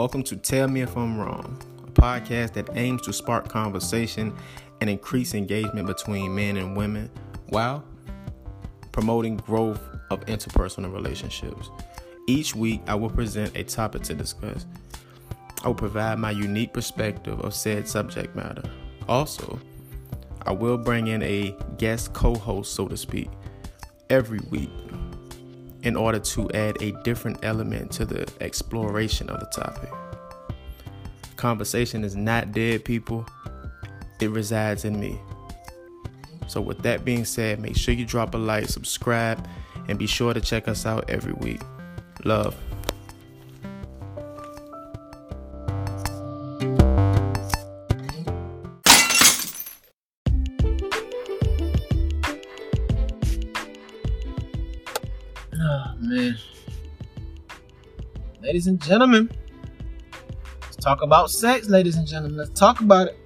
Welcome to Tell Me If I'm Wrong, a podcast that aims to spark conversation and increase engagement between men and women while promoting growth of interpersonal relationships. Each week, I will present a topic to discuss. I will provide my unique perspective of said subject matter. Also, I will bring in a guest co host, so to speak, every week in order to add a different element to the exploration of the topic. Conversation is not dead, people, it resides in me. So, with that being said, make sure you drop a like, subscribe, and be sure to check us out every week. Love. Man. Ladies and gentlemen, let's talk about sex, ladies and gentlemen. Let's talk about it.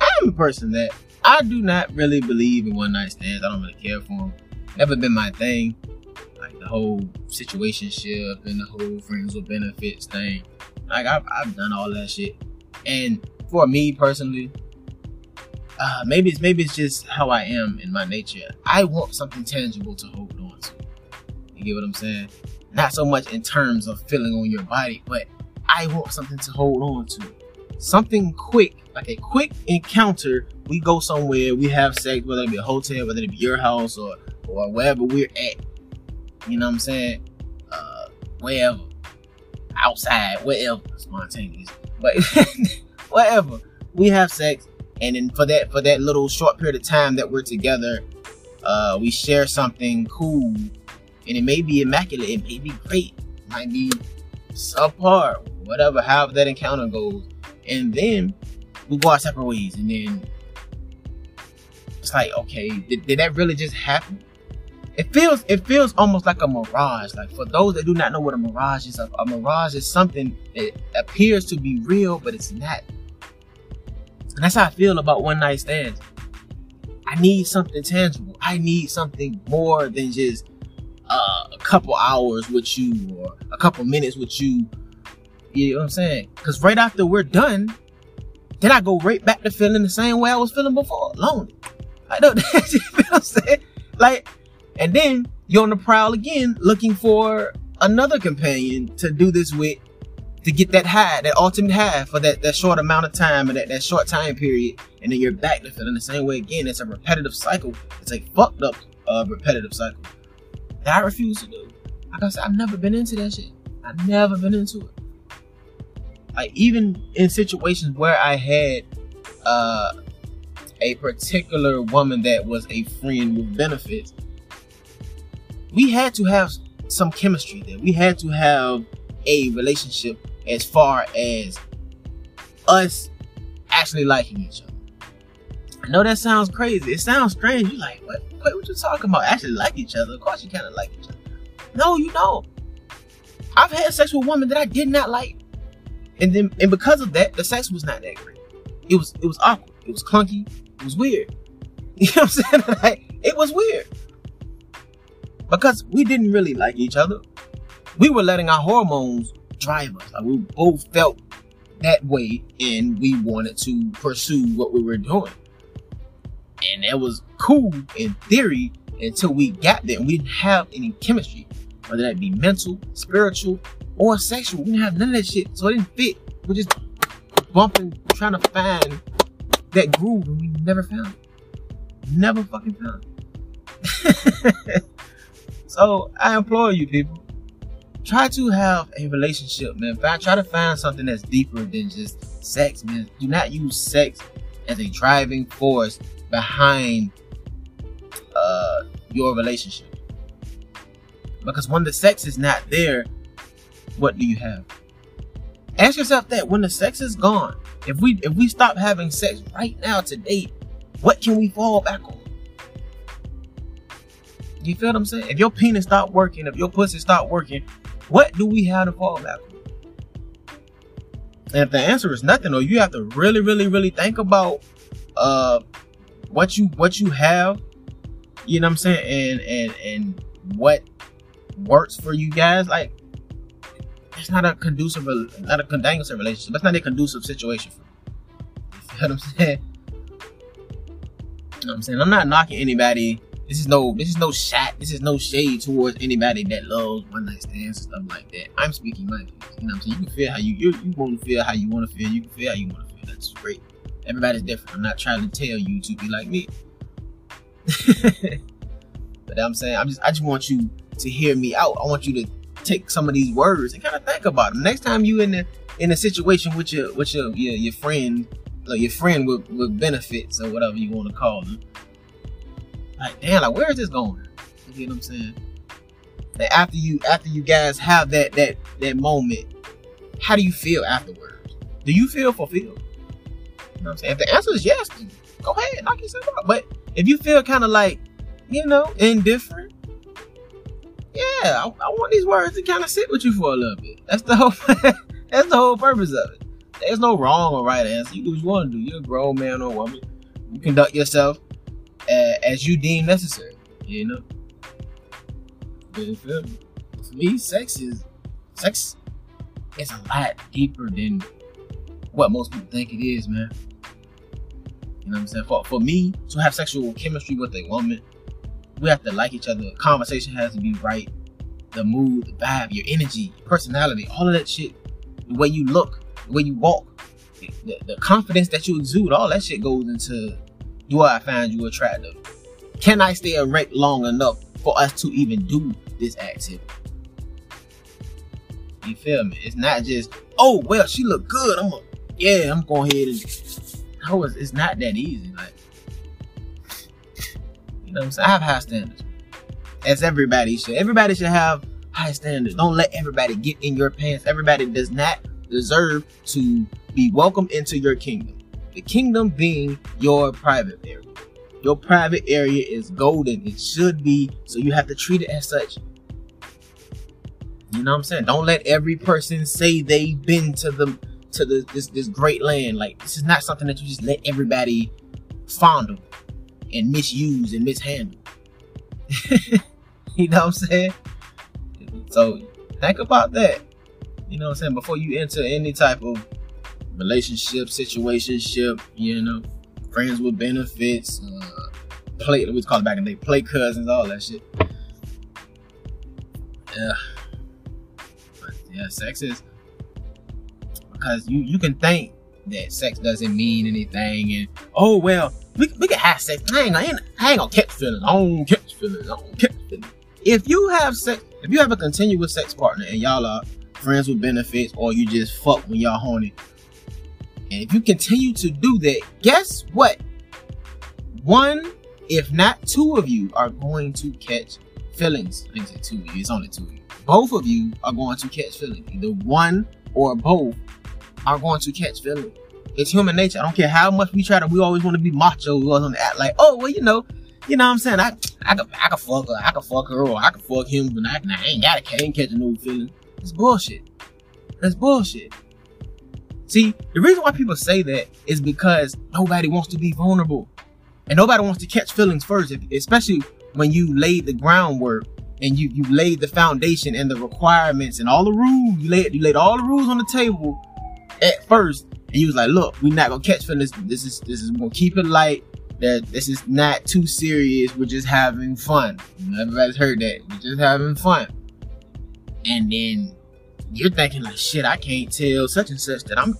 I'm a person that I do not really believe in one night stands. I don't really care for them. Never been my thing. Like the whole situation situationship and the whole friends with benefits thing. Like I've, I've done all that shit. And for me personally, uh, maybe it's maybe it's just how I am in my nature. I want something tangible to hold on to. You get what I'm saying? Not so much in terms of feeling on your body, but I want something to hold on to. Something quick, like a quick encounter. We go somewhere, we have sex, whether it be a hotel, whether it be your house or or wherever we're at. You know what I'm saying? Uh, wherever, outside, wherever, spontaneous, but whatever. We have sex and then for that for that little short period of time that we're together uh we share something cool. And it may be immaculate. It may be great. It might be subpar. Whatever however that encounter goes. And then we go our separate ways. And then it's like okay did, did that really just happen? It feels it feels almost like a mirage. Like for those that do not know what a mirage is a, a mirage is something that appears to be real but it's not and that's how I feel about one night stands. I need something tangible. I need something more than just uh, a couple hours with you or a couple minutes with you. You know what I'm saying? Because right after we're done, then I go right back to feeling the same way I was feeling before, lonely. I know that. you know what I'm saying? Like, and then you're on the prowl again, looking for another companion to do this with to get that high, that ultimate high for that, that short amount of time and that, that short time period, and then you're back to feeling the same way again. It's a repetitive cycle. It's a fucked up uh, repetitive cycle that I refuse to do. Like I said, I've never been into that shit. I've never been into it. Like even in situations where I had uh, a particular woman that was a friend with benefits, we had to have some chemistry there. We had to have a relationship as far as us actually liking each other. I know that sounds crazy. It sounds strange. You're like, what? Wait, what you talking about? Actually like each other? Of course you kind of like each other. No, you don't. I've had sex with women that I did not like, and then and because of that, the sex was not that great. It was it was awkward. It was clunky. It was weird. You know what I'm saying? Like, it was weird because we didn't really like each other. We were letting our hormones drive us. Like we both felt that way and we wanted to pursue what we were doing. And that was cool in theory until we got there and we didn't have any chemistry, whether that be mental, spiritual, or sexual. We didn't have none of that shit. So it didn't fit. We're just bumping, trying to find that groove and we never found it. Never fucking found it. so I implore you people, try to have a relationship, man. Try to find something that's deeper than just sex, man. Do not use sex as a driving force behind uh, your relationship. Because when the sex is not there, what do you have? Ask yourself that when the sex is gone, if we if we stop having sex right now today, what can we fall back on? You feel what I'm saying? If your penis stop working, if your pussy stop working, what do we have to fall back on? And if the answer is nothing, or you have to really, really, really think about uh what you what you have, you know what I'm saying, and and and what works for you guys, like it's not a conducive, not a conducive relationship. That's not a conducive situation for me. You feel what I'm saying? You know what I'm saying? I'm not knocking anybody. This is no, this is no shot. This is no shade towards anybody that loves one night stands and stuff like that. I'm speaking my. You know what I'm saying? You can feel how you you, you want to feel how you want to feel. You can feel how you want to feel. That's great. Everybody's different. I'm not trying to tell you to be like me. but I'm saying I'm just I just want you to hear me out. I want you to take some of these words and kind of think about them. Next time you in the in a situation with your with your your, your friend, like your friend with, with benefits or whatever you want to call them. Like, damn, like where is this going? You know what I'm saying? Like after you after you guys have that that that moment, how do you feel afterwards? Do you feel fulfilled? You know what I'm saying? If the answer is yes, go ahead, knock yourself out. But if you feel kind of like, you know, indifferent, yeah, I, I, want these words to kind of sit with you for a little bit. That's the whole that's the whole purpose of it. There's no wrong or right answer. You do what you want to do. You're a grown man or woman. You conduct yourself as, you deem necessary. You know. You feel me? For me, sex is sex is a lot deeper than what most people think it is, man. You know what I'm saying? For, for me to have sexual chemistry with a woman, we have to like each other. Conversation has to be right. The mood, the vibe, your energy, personality, all of that shit. The way you look, the way you walk, the, the confidence that you exude, all that shit goes into do I find you attractive? Can I stay erect long enough for us to even do this activity? You feel me? It's not just, oh well, she look good. I'm a, yeah, I'm going ahead and no, it's, it's not that easy. Like, you know what I'm saying? I have high standards. As everybody should. Everybody should have high standards. Don't let everybody get in your pants. Everybody does not deserve to be welcomed into your kingdom. The kingdom being your private area. Your private area is golden. It should be. So you have to treat it as such. You know what I'm saying? Don't let every person say they've been to the to the, this this great land. Like this is not something that you just let everybody fondle and misuse and mishandle. you know what I'm saying? So think about that. You know what I'm saying? Before you enter any type of relationship, situationship, you know, friends with benefits, uh, play, we call it back in the day, play cousins, all that shit. Yeah. But yeah, sex is because you you can think that sex doesn't mean anything and oh well we, we can have sex ain't, I ain't gonna catch feelings I don't catch feelings I don't catch feelings if you have sex if you have a continuous sex partner and y'all are friends with benefits or you just fuck when y'all horny and if you continue to do that guess what one if not two of you are going to catch feelings I it's two of you it's only two of you both of you are going to catch feelings either one or both are going to catch feelings. It's human nature. I don't care how much we try to, we always want to be macho. We always want to act like, oh, well, you know, you know what I'm saying? I, I could, I could fuck her, I could fuck her, or I could fuck him, but I, I ain't got I ain't catching no feelings. It's bullshit. That's bullshit. See, the reason why people say that is because nobody wants to be vulnerable. And nobody wants to catch feelings first, especially when you laid the groundwork and you you laid the foundation and the requirements and all the rules. You laid you laid all the rules on the table at first, and he was like, "Look, we're not gonna catch feelings. This is this is gonna keep it light. That this is not too serious. We're just having fun. Everybody's heard that. We're just having fun." And then you're thinking like, "Shit, I can't tell such and such that I'm."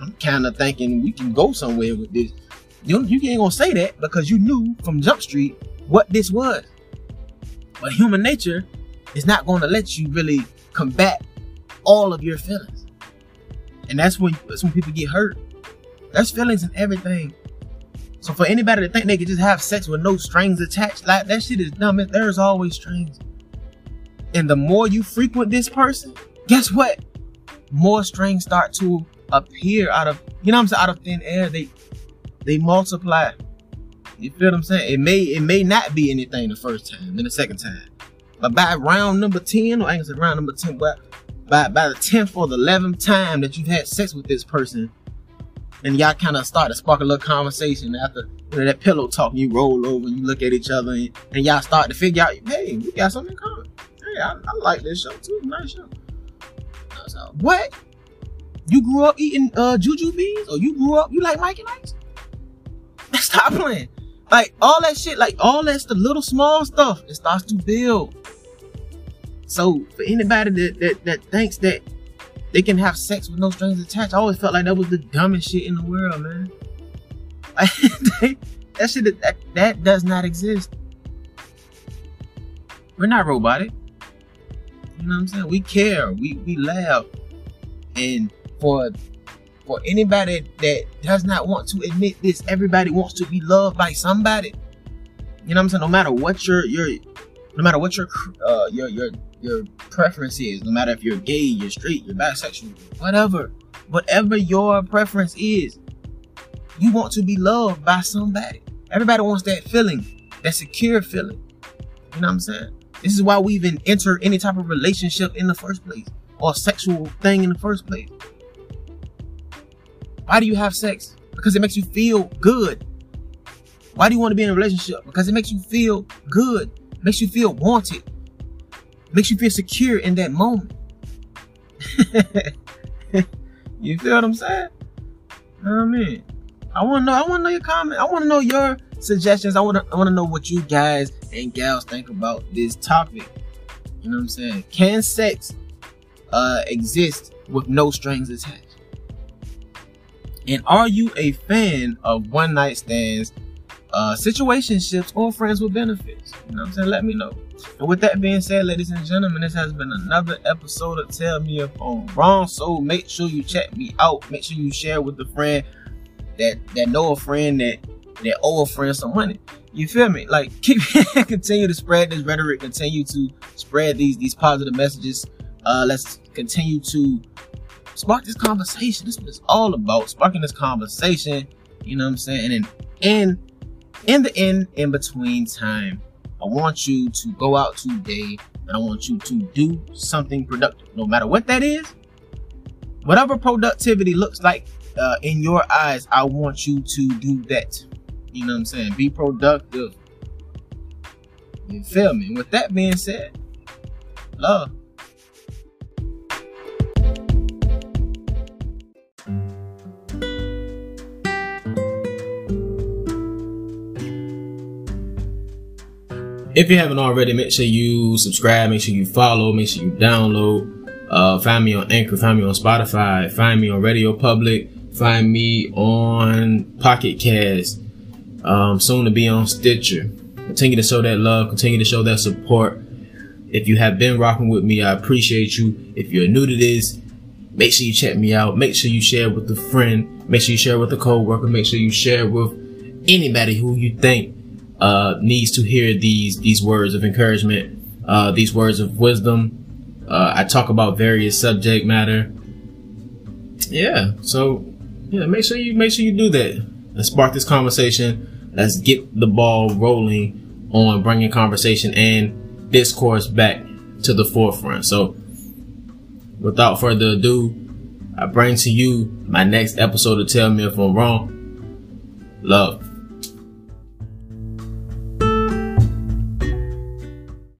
I'm kind of thinking we can go somewhere with this. You, you ain't gonna say that because you knew from Jump Street what this was. But human nature is not to let you really combat all of your feelings. And that's when that's when people get hurt. There's feelings and everything. So for anybody to think they could just have sex with no strings attached, like that shit is dumb. There's always strings. And the more you frequent this person, guess what? More strings start to appear out of you know I'm saying, out of thin air. They they multiply. You feel what I'm saying? It may it may not be anything the first time, then the second time. But by round number 10, or I ain't say round number 10, but by by the tenth or the eleventh time that you've had sex with this person, and y'all kind of start to spark a little conversation after you know, that pillow talk, you roll over, and you look at each other, and, and y'all start to figure out, hey, we got something in common. Hey, I, I like this show too, nice show. So what? You grew up eating uh juju beans, or you grew up you like Mike and? Stop playing. Like all that shit, like all that's the little small stuff, it starts to build. So for anybody that, that that thinks that they can have sex with no strings attached, I always felt like that was the dumbest shit in the world, man. that shit that, that does not exist. We're not robotic. You know what I'm saying? We care. We we laugh. And for for anybody that does not want to admit this, everybody wants to be loved by somebody. You know what I'm saying? No matter what your your no matter what your uh your your your preference is, no matter if you're gay, you're straight, you're bisexual, whatever, whatever your preference is, you want to be loved by somebody. Everybody wants that feeling, that secure feeling. You know what I'm saying? This is why we even enter any type of relationship in the first place or sexual thing in the first place. Why do you have sex? Because it makes you feel good. Why do you want to be in a relationship? Because it makes you feel good, makes you feel wanted, makes you feel secure in that moment. you feel what I'm saying? You know what I mean? I want to know. I want to know your comment. I want to know your suggestions. I want to. I want to know what you guys and gals think about this topic. You know what I'm saying? Can sex uh, exist with no strings attached? And are you a fan of one night stands, uh, situationships, or friends with benefits? You know what I'm saying? Let me know. And with that being said, ladies and gentlemen, this has been another episode of Tell Me If I'm Wrong. So make sure you check me out. Make sure you share with a friend that that know a friend that that owe a friend some money. You feel me? Like keep continue to spread this rhetoric, continue to spread these these positive messages. Uh, let's continue to spark this conversation. This is all about. Sparking this conversation. You know what I'm saying? And in in the end, in between time, I want you to go out today and I want you to do something productive. No matter what that is, whatever productivity looks like uh, in your eyes, I want you to do that. You know what I'm saying? Be productive. You feel me? With that being said, love. If you haven't already, make sure you subscribe, make sure you follow, make sure you download. Uh, find me on Anchor, find me on Spotify, find me on Radio Public, find me on Pocket Cast, um, soon to be on Stitcher. Continue to show that love, continue to show that support. If you have been rocking with me, I appreciate you. If you're new to this, make sure you check me out. Make sure you share with a friend. Make sure you share with a coworker. Make sure you share with anybody who you think uh, needs to hear these these words of encouragement, uh, these words of wisdom. Uh, I talk about various subject matter. Yeah, so yeah, make sure you make sure you do that. Let's spark this conversation. Let's get the ball rolling on bringing conversation and discourse back to the forefront. So, without further ado, I bring to you my next episode of Tell Me If I'm Wrong. Love.